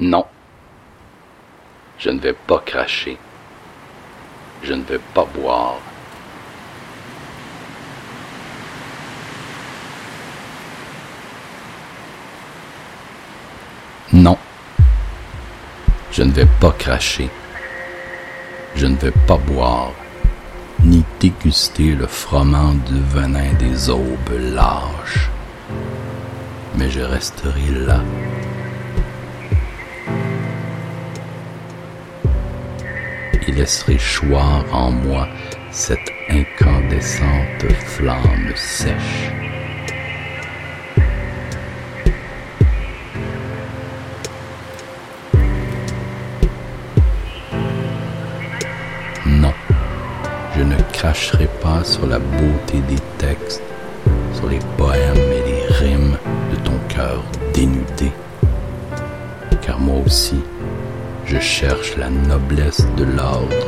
Non. Je ne vais pas cracher. Je ne vais pas boire. Non. Je ne vais pas cracher. Je ne vais pas boire, ni déguster le froment du venin des aubes lâches. Mais je resterai là. Laisserai choir en moi cette incandescente flamme sèche. Non, je ne cracherai pas sur la beauté des textes, sur les poèmes et les rimes de ton cœur dénudé. Car moi aussi, je cherche la noblesse de l'ordre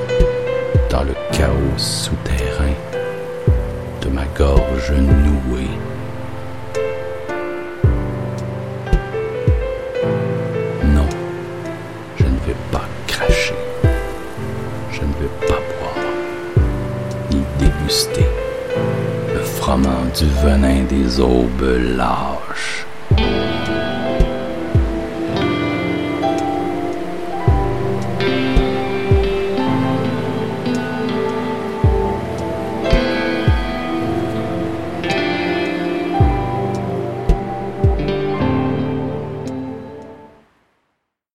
dans le chaos souterrain de ma gorge nouée. Non, je ne vais pas cracher. Je ne vais pas boire, ni déguster le froment du venin des aubes lâches.